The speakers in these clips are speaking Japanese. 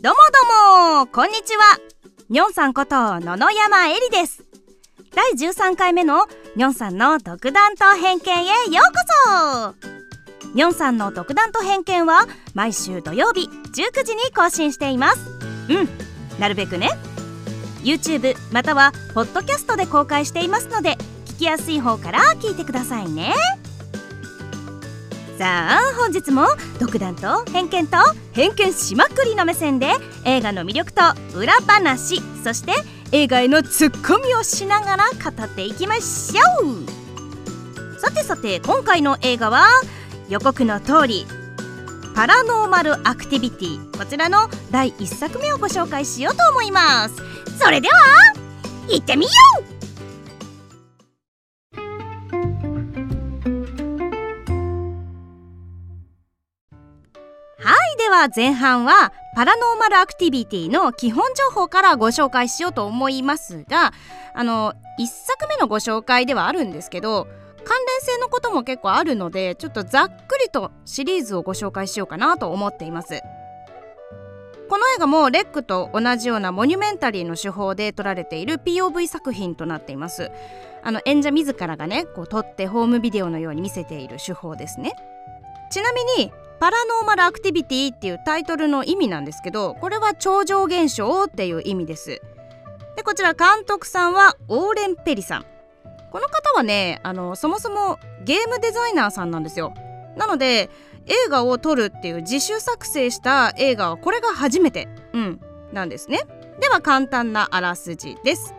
どうもどうもこんにちは。にょんさんこと野々山えりです。第13回目のにょんさんの独断と偏見へようこそ。にょんさんの独断と偏見は毎週土曜日19時に更新しています。うんなるべくね。YouTube またはポッドキャストで公開していますので聞きやすい方から聞いてくださいね。さあ本日も独断と偏見と偏見しまくりの目線で映画の魅力と裏話そして映画へのツッコミをしながら語っていきましょう。さてさて今回の映画は予告の通りパラノーマルアクティビティこちらの第1作目をご紹介しようと思います。それでは行ってみようは前半はパラノーマルアクティビティの基本情報からご紹介しようと思いますがあの1作目のご紹介ではあるんですけど関連性のことも結構あるのでちょっとざっくりとシリーズをご紹介しようかなと思っています。この映画もレックと同じようなモニュメンタリーの手法で撮られている POV 作品となっています。あの演者自らがねこう撮ってホームビデオのように見せている手法ですね。ちなみにパラノーマルアクティビティっていうタイトルの意味なんですけどこれは超常現象っていう意味です。でこちら監督さんはオーレン・ペリさん。この方はねあのそもそもゲームデザイナーさんなんですよ。なので映画を撮るっていう自主作成した映画はこれが初めて、うん、なんですね。では簡単なあらすじです。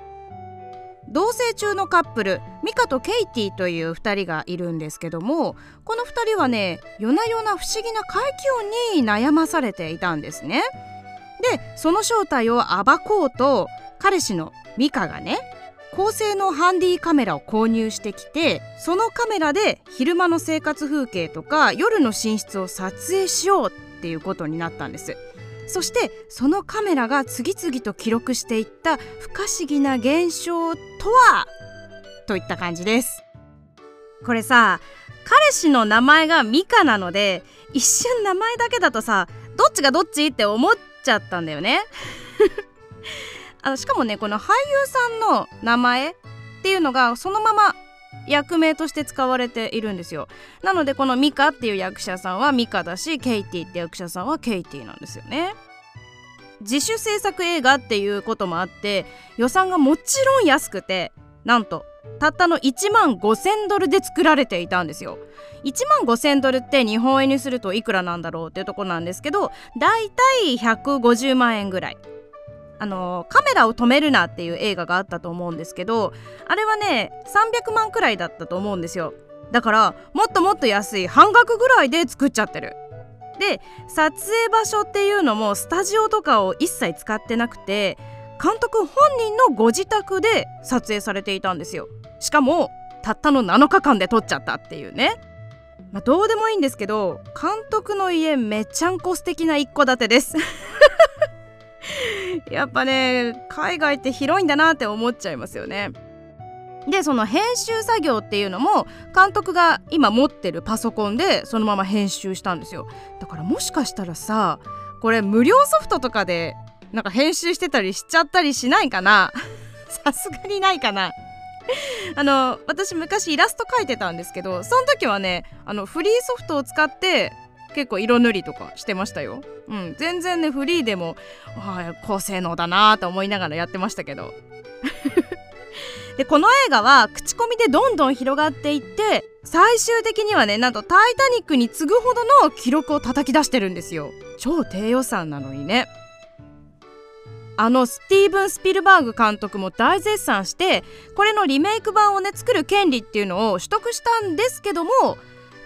同棲中のカップルミカとケイティという2人がいるんですけどもこの2人はね夜な夜な不思議な怪奇音に悩まされていたんですね。でその正体を暴こうと彼氏のミカがね高性能ハンディカメラを購入してきてそのカメラで昼間の生活風景とか夜の寝室を撮影しようっていうことになったんです。そしてそのカメラが次々と記録していった不可思議な現象とは？といった感じです。これさ彼氏の名前がミカなので一瞬名前だけだとさどっちがどっちって思っちゃったんだよね。あのしかもねこの俳優さんの名前っていうのがそのまま役名として使われているんですよ。なのでこのミカっていう役者さんはミカだしケイティって役者さんはケイティなんですよね。自主制作映画っていうこともあって予算がもちろん安くてなんとたったの1万5000ドルで作られていたんですよ。1万5000ドルって日本円にするといくらなんだろうっていうとこなんですけどだいたい150万円ぐらい。あのカメラを止めるなっていう映画があったと思うんですけどあれはね300万くらいだったと思うんですよ。だからもっともっと安い半額ぐらいで作っちゃってる。で撮影場所っていうのもスタジオとかを一切使ってなくて監督本人のご自宅で撮影されていたんですよ。しかもたったの7日間で撮っちゃったっていうね。まあ、どうでもいいんですけど監督の家めちゃんこ素敵な一戸建てです。やっぱね海外って広いんだなって思っちゃいますよね。でその編集作業っていうのも監督が今持ってるパソコンでそのまま編集したんですよ。だからもしかしたらさこれ無料ソフトとかでなんか編集してたりしちゃったりしないかな？さすがにないかな？あの私昔イラスト描いてたんですけどその時はねあのフリーソフトを使って結構色塗りとかしてましたよ。うん、全然ねフリーでも、はあ、高性能だなと思いながらやってましたけど。でこの映画は口コミでどんどん広がっていって最終的にはねなんと「タイタニック」に次ぐほどの記録を叩き出してるんですよ超低予算なのにねあのスティーブン・スピルバーグ監督も大絶賛してこれのリメイク版をね作る権利っていうのを取得したんですけども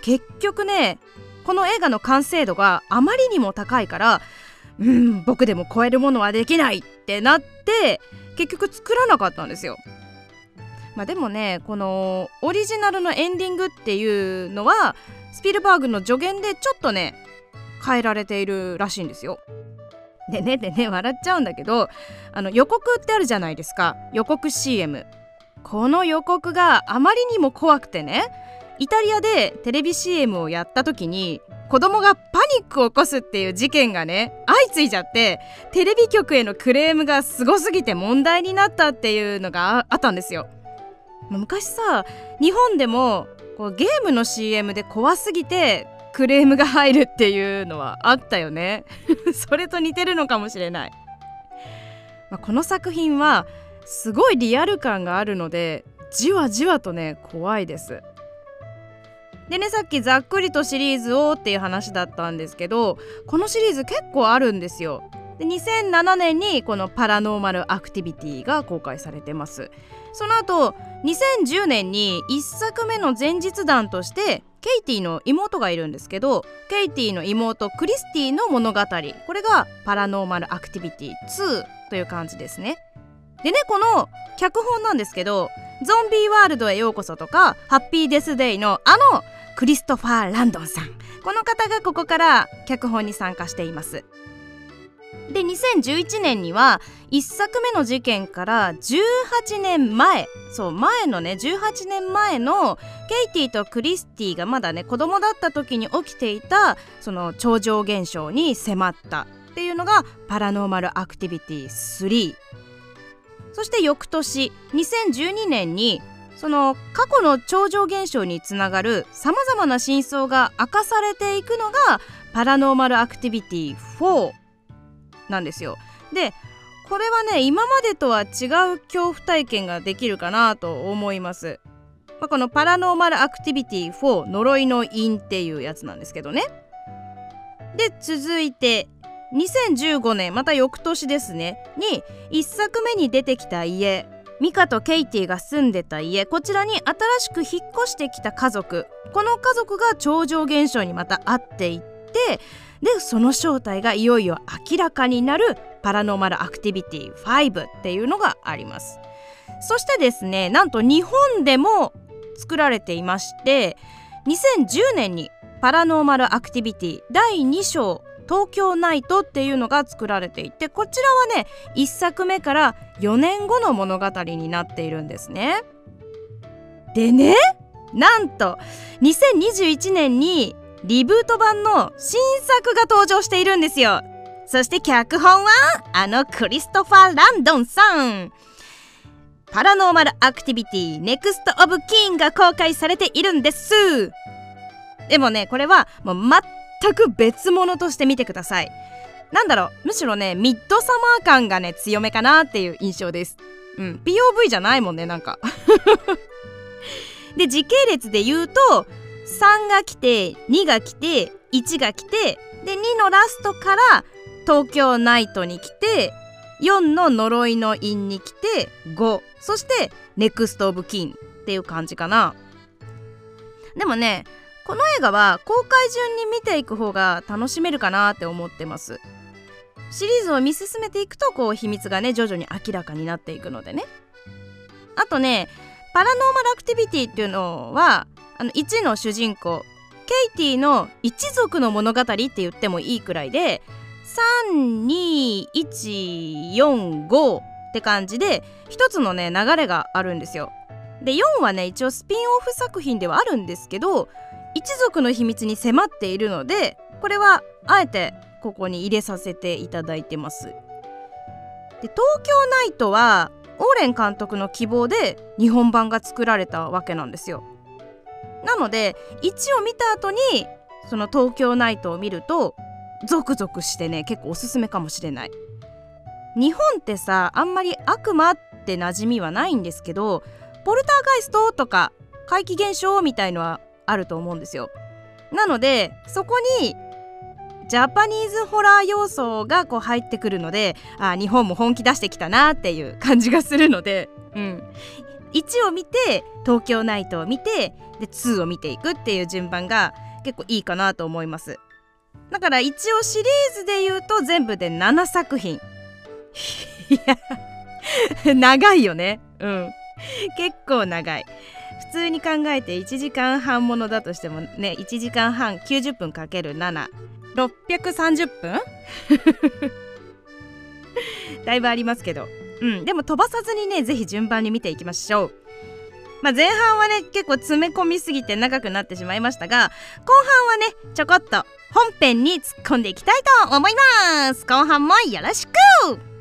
結局ねこの映画の完成度があまりにも高いからうん僕でも超えるものはできないってなって結局作らなかったんですよ。まあ、でもねこのオリジナルのエンディングっていうのはスピルバーグの助言でちょっとね変えられているらしいんですよ。でねでね笑っちゃうんだけどあの予告ってあるじゃないですか予告 CM。この予告があまりにも怖くてねイタリアでテレビ CM をやった時に子供がパニックを起こすっていう事件がね相次いじゃってテレビ局へのクレームがすごすぎて問題になったっていうのがあったんですよ。昔さ日本でもこうゲームの CM で怖すぎてクレームが入るっていうのはあったよね。それと似てるのかもしれない、まあ、この作品はすごいリアル感があるのでじわじわとね怖いです。でねさっきざっくりとシリーズをっていう話だったんですけどこのシリーズ結構あるんですよ。で2007年にこのパラノーマルアクティビティが公開されてます。その後2010年に1作目の前日談としてケイティの妹がいるんですけどケイティの妹クリスティの物語。これがパラノーマルアクティビティ2という感じですね。でねこの脚本なんですけど「ゾンビーワールドへようこそ」とか「ハッピーデスデイのあのクリストファー・ランドンさん。この方がここから脚本に参加しています。で2011年には1作目の事件から18年前そう前のね18年前のケイティとクリスティがまだね子供だった時に起きていたその超常現象に迫ったっていうのがパラノーマルアクティビティ3そして翌年2012年にその過去の超常現象につながるさまざまな真相が明かされていくのがパラノーマルアクティビティ4なんですよ。でこれはね今までとは違う恐怖体験ができるかなと思います。まあ、このパラノーマルアクティビティ4呪いの因っていうやつなんですけどね。で続いて2015年また翌年ですねに1作目に出てきた家ミカとケイティが住んでた家こちらに新しく引っ越してきた家族。この家族が超常現象にまた会っていってでその正体がいよいよ明らかになるパラノーマルアクティビティ5っていうのがあります。そしてですねなんと日本でも作られていまして2010年にパラノーマルアクティビティ第2章東京ナイトっていうのが作られていてこちらはね1作目から4年後の物語になっているんですね。でねなんと2021年にリブート版の新作が登場しているんですよ。そして脚本はあのクリストファー・ランドンさん。パラノーマルアクティビティ Next of Kin が公開されているんですでもねこれはもう全く別物として見てください。なんだろうむしろねミッドサマー感がね強めかなっていう印象です。うん POV じゃないもんねなんか。で時系列で言うと3が来て2が来て1が来てで2のラストから東京ナイトに来て4の呪いの印に来て5そしてネクスト・オブ・キンっていう感じかな。でもねこの映画は公開順に見ていく方が楽しめるかなって思ってます。シリーズを見進めていくとこう秘密がね徐々に明らかになっていくのでね。あとねパラノーマルアクティビティっていうのはあの1の主人公ケイティの一族の物語って言ってもいいくらいで32145って感じで一つのね流れがあるんですよ。で4はね一応スピンオフ作品ではあるんですけど一族の秘密に迫っているのでこれはあえてここに入れさせていただいてます。で東京ナイトはオーレン監督の希望で日本版が作られたわけなんですよ。なので1を見た後にその東京ナイトを見るとゾクゾクしてね結構おすすめかもしれない。日本ってさあんまり悪魔って馴染みはないんですけどポルターガイストとか怪奇現象みたいのはあると思うんですよ。なのでそこにジャパニーズホラー要素がこう入ってくるのであ日本も本気出してきたなっていう感じがするので、うん、1を見て東京ナイトを見てで2を見ていくっていう順番が結構いいかなと思います。だから一応シリーズで言うと全部で7作品。いや長いよね。うん。結構長い。普通に考えて1時間半ものだとしてもね1時間半90分 ×7630 分？だいぶありますけど。うんでも飛ばさずにね是非順番に見ていきましょう。まあ、前半はね結構詰め込みすぎて長くなってしまいましたが後半はねちょこっと本編に突っ込んでいきたいと思います。後半もよろしく！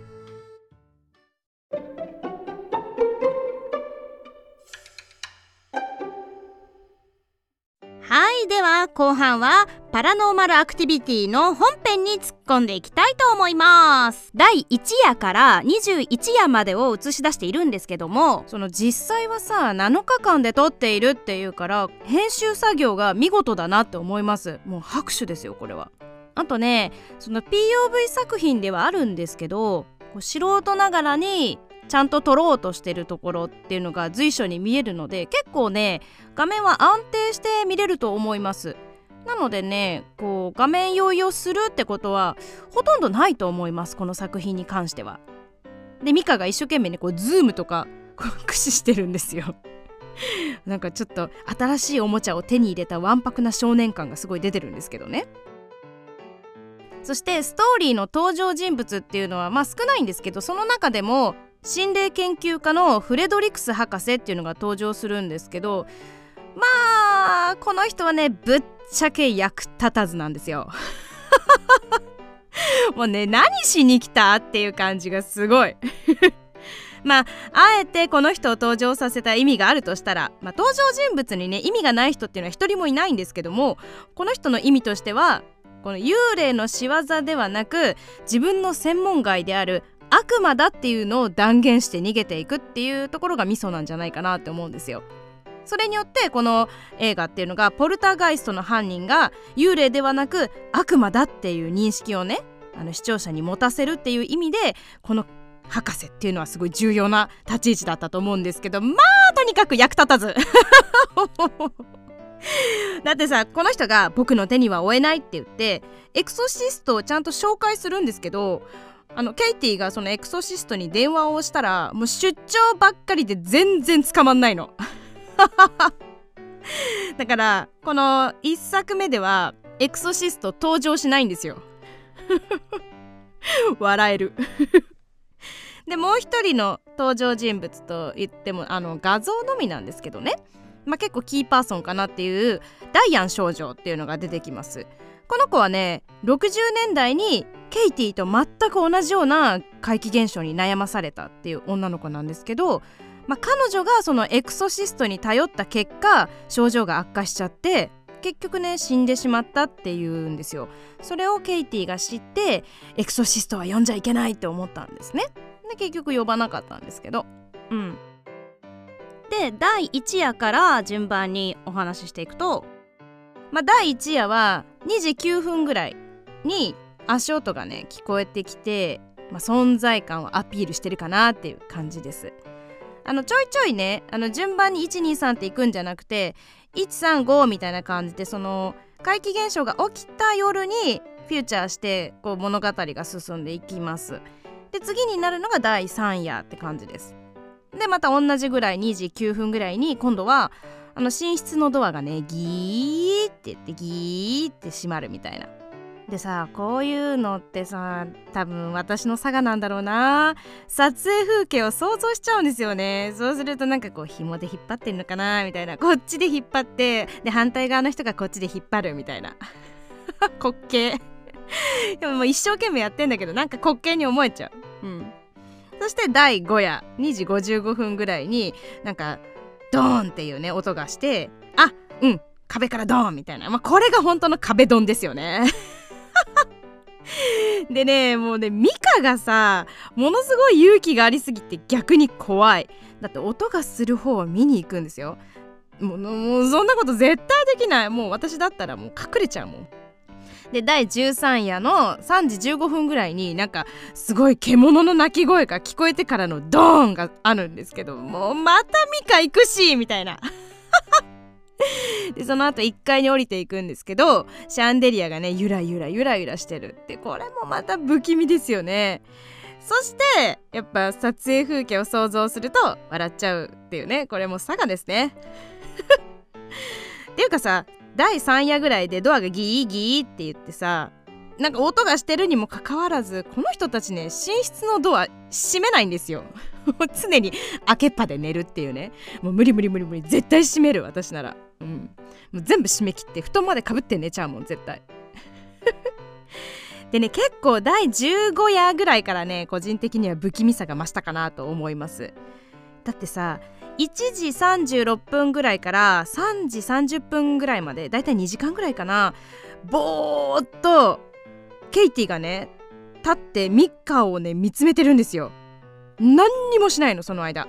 いでは後半はパラノーマルアクティビティの本編に突っ込んでいきたいと思います。第1夜から21夜までを映し出しているんですけどもその実際はさ7日間で撮っているっていうから編集作業が見事だなって思います。もう拍手ですよこれは。あとねその POV 作品ではあるんですけどこう素人ながらにちゃんと撮ろうとしてるところっていうのが随所に見えるので結構ね画面は安定して見れると思います。なのでねこう画面用意をするってことはほとんどないと思いますこの作品に関しては。でミカが一生懸命ねこうズームとか駆使してるんですよ。なんかちょっと新しいおもちゃを手に入れたわんぱくな少年感がすごい出てるんですけどね。そしてストーリーの登場人物っていうのはまあ少ないんですけどその中でも心霊研究家のフレドリクス博士っていうのが登場するんですけどまあこの人はねぶっちゃけ役立たずなんですよ。もうね何しに来たっていう感じがすごい。まああえてこの人を登場させた意味があるとしたら、まあ、登場人物にね意味がない人っていうのは一人もいないんですけどもこの人の意味としてはこの幽霊の仕業ではなく自分の専門外である悪魔だっていうのを断言して逃げていくっていうところがミソなんじゃないかなって思うんですよ。それによってこの映画っていうのがポルターガイストの犯人が幽霊ではなく悪魔だっていう認識をねあの視聴者に持たせるっていう意味でこの博士っていうのはすごい重要な立ち位置だったと思うんですけどまあとにかく役立たず だってさこの人が僕の手には負えないって言ってエクソシストをちゃんと紹介するんですけどあのケイティがそのエクソシストに電話をしたらもう出張ばっかりで全然捕まんないの。だからこの1作目ではエクソシスト登場しないんですよ。笑える。でもう一人の登場人物と言ってもあの画像のみなんですけどね、まあ、結構キーパーソンかなっていうダイアン少女っていうのが出てきます。この子はね60年代にケイティと全く同じような怪奇現象に悩まされたっていう女の子なんですけど、まあ、彼女がそのエクソシストに頼った結果症状が悪化しちゃって結局ね死んでしまったっていうんですよ。それをケイティが知ってエクソシストは呼んじゃいけないって思ったんですね。で結局呼ばなかったんですけど。うん。で第1夜から順番にお話ししていくとまあ、第1夜は2時9分ぐらいに足音がね聞こえてきて、まあ、存在感をアピールしてるかなっていう感じです。あのちょいちょいねあの順番に123っていくんじゃなくて135みたいな感じでその怪奇現象が起きた夜にフューチャーしてこう物語が進んでいきます。で次になるのが第3夜って感じです。でまた同じぐらい2時9分ぐらいに今度はあの寝室のドアがねギーって言ってギーって閉まるみたいな。でさこういうのってさ多分私の差がなんだろうな。撮影風景を想像しちゃうんですよね。そうするとなんかこう紐で引っ張ってんのかなみたいな。こっちで引っ張ってで反対側の人がこっちで引っ張るみたいな。滑稽。でももう一生懸命やってんだけどなんか滑稽に思えちゃう。うん。そして第5夜2時55分ぐらいになんかドーンっていうね音がしてあうん壁からドーンみたいな、まあ、これが本当の壁ドンですよね。でねもうねミカがさものすごい勇気がありすぎて逆に怖い。だって音がする方を見に行くんですよ。もうもうそんなこと絶対できない。もう私だったらもう隠れちゃうもん。で第13夜の3時15分ぐらいになんかすごい獣の鳴き声が聞こえてからのドーンがあるんですけどもうまたミカ行くしみたいな。でその後1階に降りていくんですけどシャンデリアがねゆらゆらゆらゆらしてるって。これもまた不気味ですよね。そしてやっぱ撮影風景を想像すると笑っちゃうっていうね。これも佐賀ですね。っていうかさ第3夜ぐらいでドアがギーギーって言ってさなんか音がしてるにもかかわらずこの人たちね寝室のドア閉めないんですよ。常に開けっぱで寝るっていうね。もう無理無理無理無理絶対閉める私なら。うん。もう全部閉め切って布団までかぶって寝ちゃうもん絶対。でね結構第15夜ぐらいからね個人的には不気味さが増したかなと思います。だってさ1時36分ぐらいから3時30分ぐらいまでだいたい2時間ぐらいかな。ぼーっとケイティがね立ってミッカーをね見つめてるんですよ。何にもしないのその間。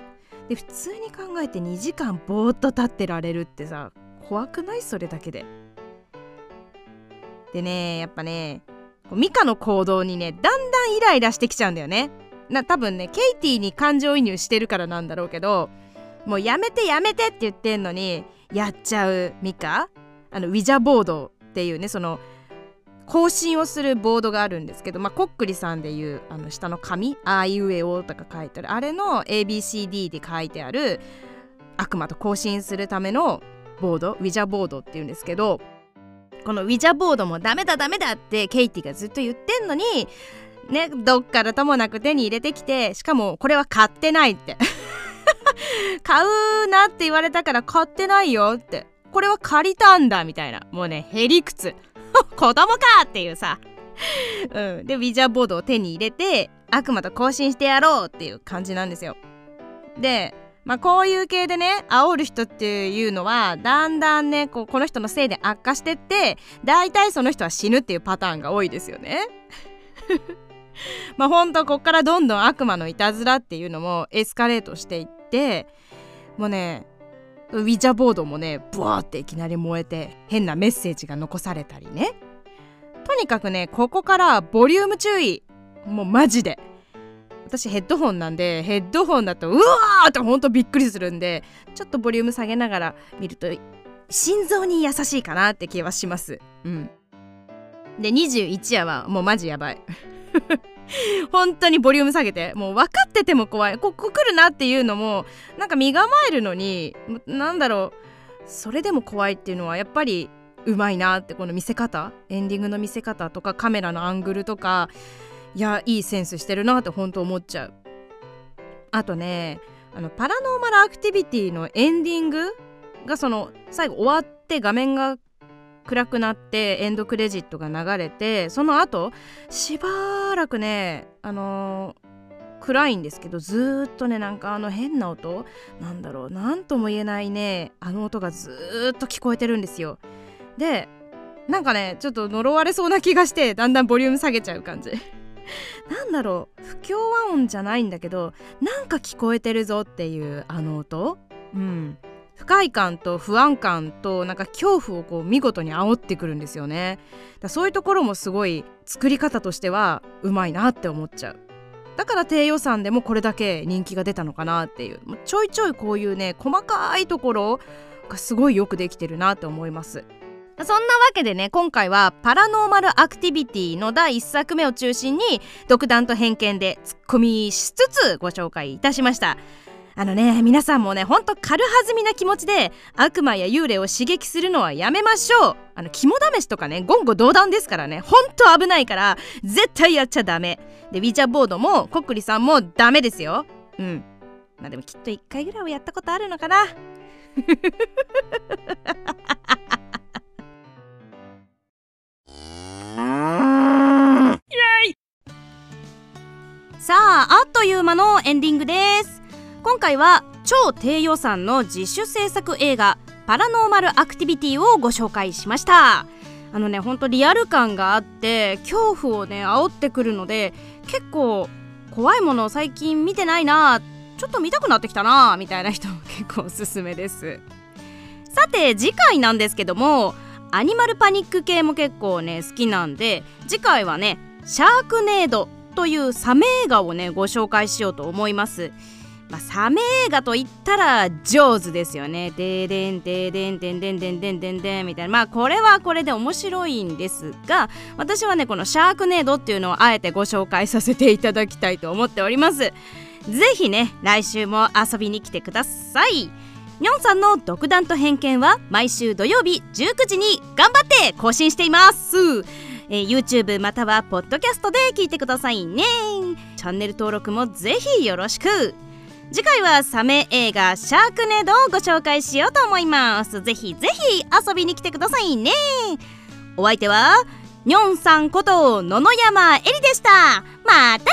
で普通に考えて2時間ぼーっと立ってられるってさ怖くない？それだけで。でねやっぱねミカの行動にねだんだんイライラしてきちゃうんだよね。な多分ねケイティに感情移入してるからなんだろうけどもうやめてやめてって言ってんのにやっちゃうミカ？あのウィジャボードっていうねその更新をするボードがあるんですけど、まあ、コックリさんでいうあの下の紙「あいうえお」とか書いてある。あれの ABCD で書いてある悪魔と更新するためのボード？ウィジャボードっていうんですけどこのウィジャボードもダメだダメだってケイティがずっと言ってんのにねどっからともなく手に入れてきてしかもこれは買ってないって。買うなって言われたから買ってないよって。これは借りたんだみたいな。もうねへりくつ。子供かっていうさ。うん、でウィジャーボードを手に入れて悪魔と交信してやろうっていう感じなんですよ。でまあこういう系でね煽る人っていうのはだんだんねこうこの人のせいで悪化してって大体その人は死ぬっていうパターンが多いですよね。まあほんとこっからどんどん悪魔のいたずらっていうのもエスカレートしていってもうねウィジャボードもねブワーっていきなり燃えて変なメッセージが残されたりね。とにかくねここからボリューム注意。もうマジで。私ヘッドホンなんでヘッドホンだとうわーってほんとびっくりするんでちょっとボリューム下げながら見ると心臓に優しいかなって気はします。うん。で21夜はもうマジやばい。本当にボリューム下げてもう分かってても怖い。ここ来るなっていうのもなんか身構えるのになんだろうそれでも怖いっていうのはやっぱりうまいなってこの見せ方エンディングの見せ方とかカメラのアングルとかいやいいセンスしてるなって本当思っちゃう。あとねあのパラノーマルアクティビティのエンディングがその最後終わって画面が暗くなってエンドクレジットが流れてその後しばらくねあのー、暗いんですけどずっとねなんかあの変な音なんだろう何とも言えないねあの音がずっと聞こえてるんですよ。でなんかねちょっと呪われそうな気がしてだんだんボリューム下げちゃう感じ。なんだろう不協和音じゃないんだけどなんか聞こえてるぞっていうあの音。うん。不快感と不安感となんか恐怖をこう見事に煽ってくるんですよね。だそういうところもすごい作り方としてはうまいなって思っちゃう。だから低予算でもこれだけ人気が出たのかなっていう。ちょいちょいこういうね細かいところがすごいよくできてるなって思います。そんなわけでね今回はパラノーマルアクティビティの第1作目を中心に独断と偏見でツッコミしつつご紹介いたしました。あのね皆さんもねほんと軽はずみな気持ちで悪魔や幽霊を刺激するのはやめましょう。あの肝試しとかね言語道断ですからね。ほんと危ないから絶対やっちゃダメ。でウィチャーボードもコックリさんもダメですよ。うん。まあでもきっと1回ぐらいはやったことあるのかな。さああっという間のエンディングです今回は超低予算の自主制作映画パラノーマルアクティビティをご紹介しました。あのねほんとリアル感があって恐怖をね煽ってくるので結構怖いものを最近見てないなちょっと見たくなってきたなみたいな人も結構おすすめです。さて次回なんですけどもアニマルパニック系も結構ね好きなんで次回はねシャークネードというサメ映画をねご紹介しようと思います。まあ、サメ映画と言ったら上手ですよね。ででんででんでんでんでんでんでんでんみたいなまあこれはこれで面白いんですが私はねこのシャークネードっていうのをあえてご紹介させていただきたいと思っております。ぜひね来週も遊びに来てください。にょんさんの独断と偏見は毎週土曜日19時に頑張って更新しています。えー、YouTube またはポッドキャストで聞いてくださいね。チャンネル登録もぜひよろしく。次回はサメ映画シャークネードをご紹介しようと思います。ぜひぜひ遊びに来てくださいね。お相手はニョンさんこと野々山えりでした。またね